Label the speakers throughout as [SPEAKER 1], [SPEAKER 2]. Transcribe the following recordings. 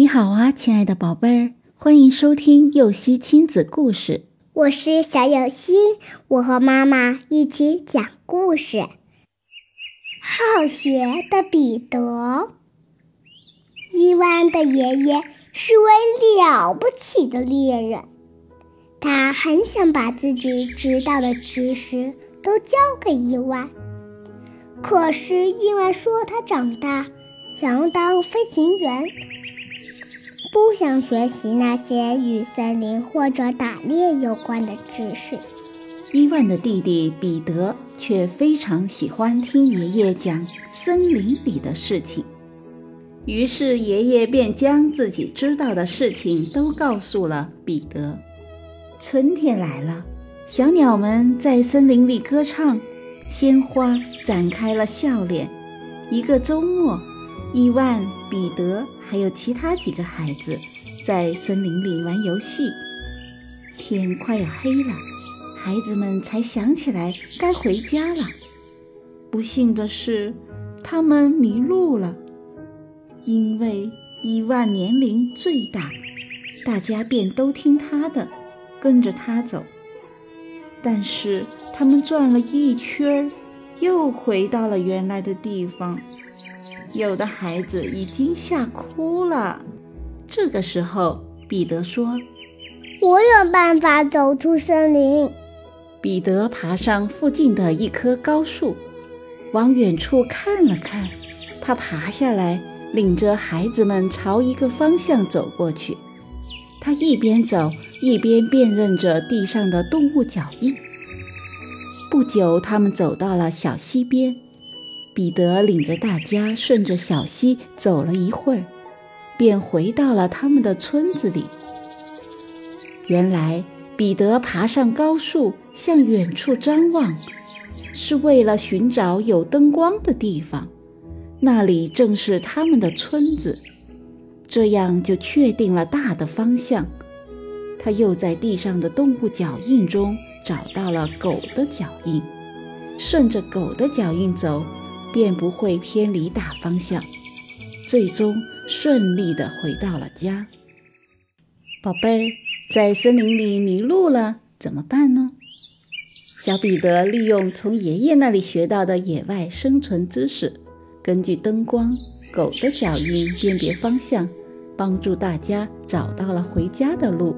[SPEAKER 1] 你好啊，亲爱的宝贝儿，欢迎收听幼熙亲子故事。
[SPEAKER 2] 我是小幼熙，我和妈妈一起讲故事。好学的彼得，伊万的爷爷是位了不起的猎人，他很想把自己知道的知识都教给伊万。可是伊万说他长大想要当飞行员。不想学习那些与森林或者打猎有关的知识。
[SPEAKER 1] 伊万的弟弟彼得却非常喜欢听爷爷讲森林里的事情，于是爷爷便将自己知道的事情都告诉了彼得。春天来了，小鸟们在森林里歌唱，鲜花展开了笑脸。一个周末。伊万、彼得还有其他几个孩子在森林里玩游戏。天快要黑了，孩子们才想起来该回家了。不幸的是，他们迷路了。因为伊万年龄最大，大家便都听他的，跟着他走。但是他们转了一圈，又回到了原来的地方。有的孩子已经吓哭了。这个时候，彼得说：“
[SPEAKER 2] 我有办法走出森林。”
[SPEAKER 1] 彼得爬上附近的一棵高树，往远处看了看。他爬下来，领着孩子们朝一个方向走过去。他一边走，一边辨认着地上的动物脚印。不久，他们走到了小溪边。彼得领着大家顺着小溪走了一会儿，便回到了他们的村子里。原来，彼得爬上高树向远处张望，是为了寻找有灯光的地方，那里正是他们的村子。这样就确定了大的方向。他又在地上的动物脚印中找到了狗的脚印，顺着狗的脚印走。便不会偏离大方向，最终顺利的回到了家。宝贝儿，在森林里迷路了怎么办呢？小彼得利用从爷爷那里学到的野外生存知识，根据灯光、狗的脚印辨别方向，帮助大家找到了回家的路。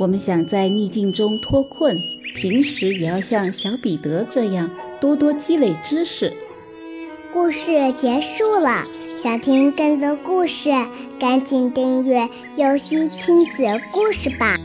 [SPEAKER 1] 我们想在逆境中脱困，平时也要像小彼得这样。多多积累知识。
[SPEAKER 2] 故事结束了，想听更多故事，赶紧订阅“游戏亲子故事”吧。